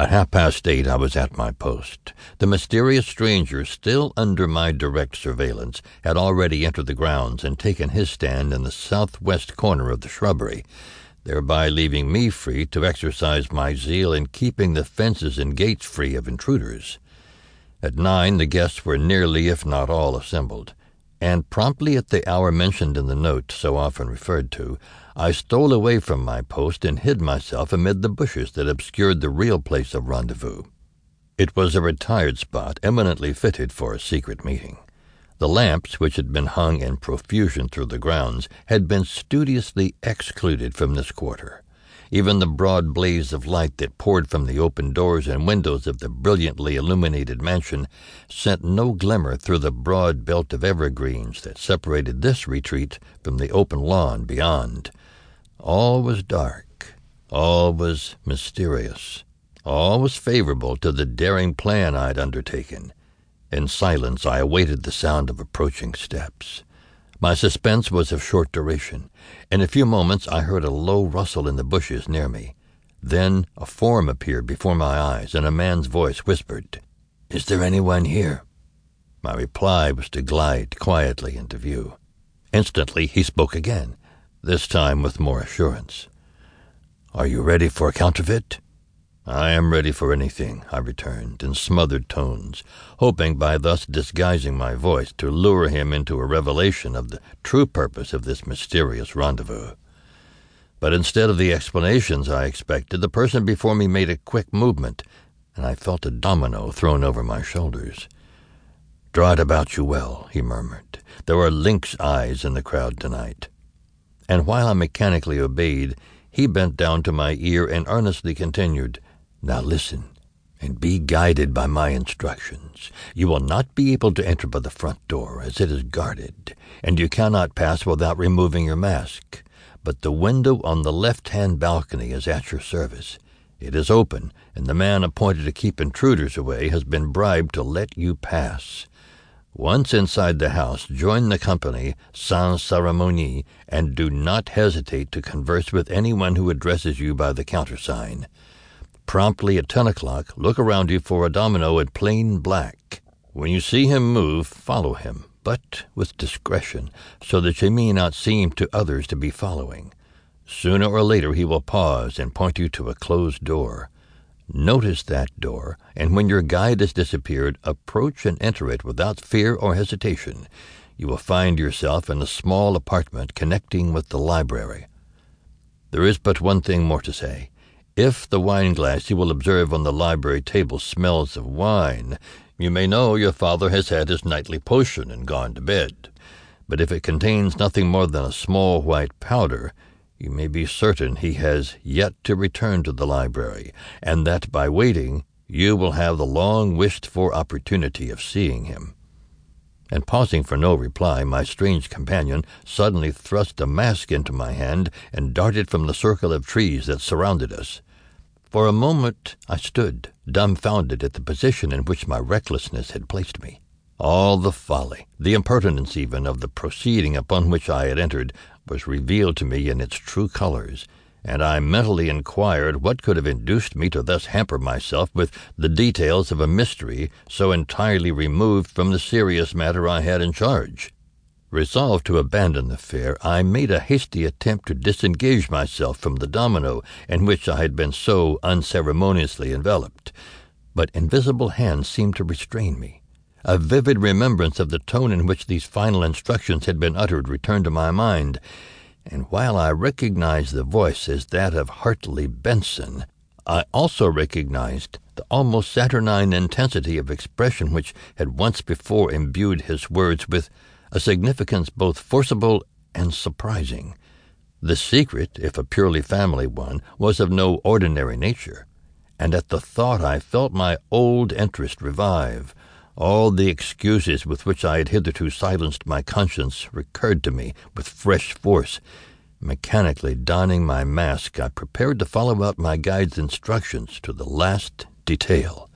At half past eight I was at my post. The mysterious stranger, still under my direct surveillance, had already entered the grounds and taken his stand in the southwest corner of the shrubbery, thereby leaving me free to exercise my zeal in keeping the fences and gates free of intruders. At nine the guests were nearly, if not all, assembled, and promptly at the hour mentioned in the note so often referred to, I stole away from my post and hid myself amid the bushes that obscured the real place of rendezvous. It was a retired spot eminently fitted for a secret meeting. The lamps, which had been hung in profusion through the grounds, had been studiously excluded from this quarter. Even the broad blaze of light that poured from the open doors and windows of the brilliantly illuminated mansion sent no glimmer through the broad belt of evergreens that separated this retreat from the open lawn beyond. All was dark, all was mysterious, all was favorable to the daring plan I'd undertaken. In silence I awaited the sound of approaching steps. My suspense was of short duration. In a few moments I heard a low rustle in the bushes near me. Then a form appeared before my eyes, and a man's voice whispered, Is there anyone here? My reply was to glide quietly into view. Instantly he spoke again this time with more assurance. Are you ready for a counterfeit? I am ready for anything, I returned, in smothered tones, hoping by thus disguising my voice to lure him into a revelation of the true purpose of this mysterious rendezvous. But instead of the explanations I expected, the person before me made a quick movement, and I felt a domino thrown over my shoulders. Draw it about you well, he murmured. There are lynx eyes in the crowd tonight and while I mechanically obeyed, he bent down to my ear and earnestly continued, Now listen, and be guided by my instructions. You will not be able to enter by the front door, as it is guarded, and you cannot pass without removing your mask. But the window on the left hand balcony is at your service. It is open, and the man appointed to keep intruders away has been bribed to let you pass. Once inside the house, join the company sans ceremonie, and do not hesitate to converse with anyone who addresses you by the countersign. Promptly at ten o'clock, look around you for a domino in plain black. When you see him move, follow him, but with discretion, so that you may not seem to others to be following. Sooner or later he will pause and point you to a closed door. Notice that door, and when your guide has disappeared, approach and enter it without fear or hesitation. You will find yourself in a small apartment connecting with the library. There is but one thing more to say. If the wine glass you will observe on the library table smells of wine, you may know your father has had his nightly potion and gone to bed. But if it contains nothing more than a small white powder, you may be certain he has yet to return to the library, and that by waiting you will have the long wished for opportunity of seeing him. And pausing for no reply, my strange companion suddenly thrust a mask into my hand and darted from the circle of trees that surrounded us. For a moment I stood, dumbfounded at the position in which my recklessness had placed me. All the folly, the impertinence even, of the proceeding upon which I had entered was revealed to me in its true colors, and I mentally inquired what could have induced me to thus hamper myself with the details of a mystery so entirely removed from the serious matter I had in charge. Resolved to abandon the affair, I made a hasty attempt to disengage myself from the domino in which I had been so unceremoniously enveloped, but invisible hands seemed to restrain me. A vivid remembrance of the tone in which these final instructions had been uttered returned to my mind, and while I recognized the voice as that of Hartley Benson, I also recognized the almost saturnine intensity of expression which had once before imbued his words with a significance both forcible and surprising. The secret, if a purely family one, was of no ordinary nature, and at the thought I felt my old interest revive. All the excuses with which I had hitherto silenced my conscience recurred to me with fresh force. Mechanically donning my mask, I prepared to follow out my guide's instructions to the last detail.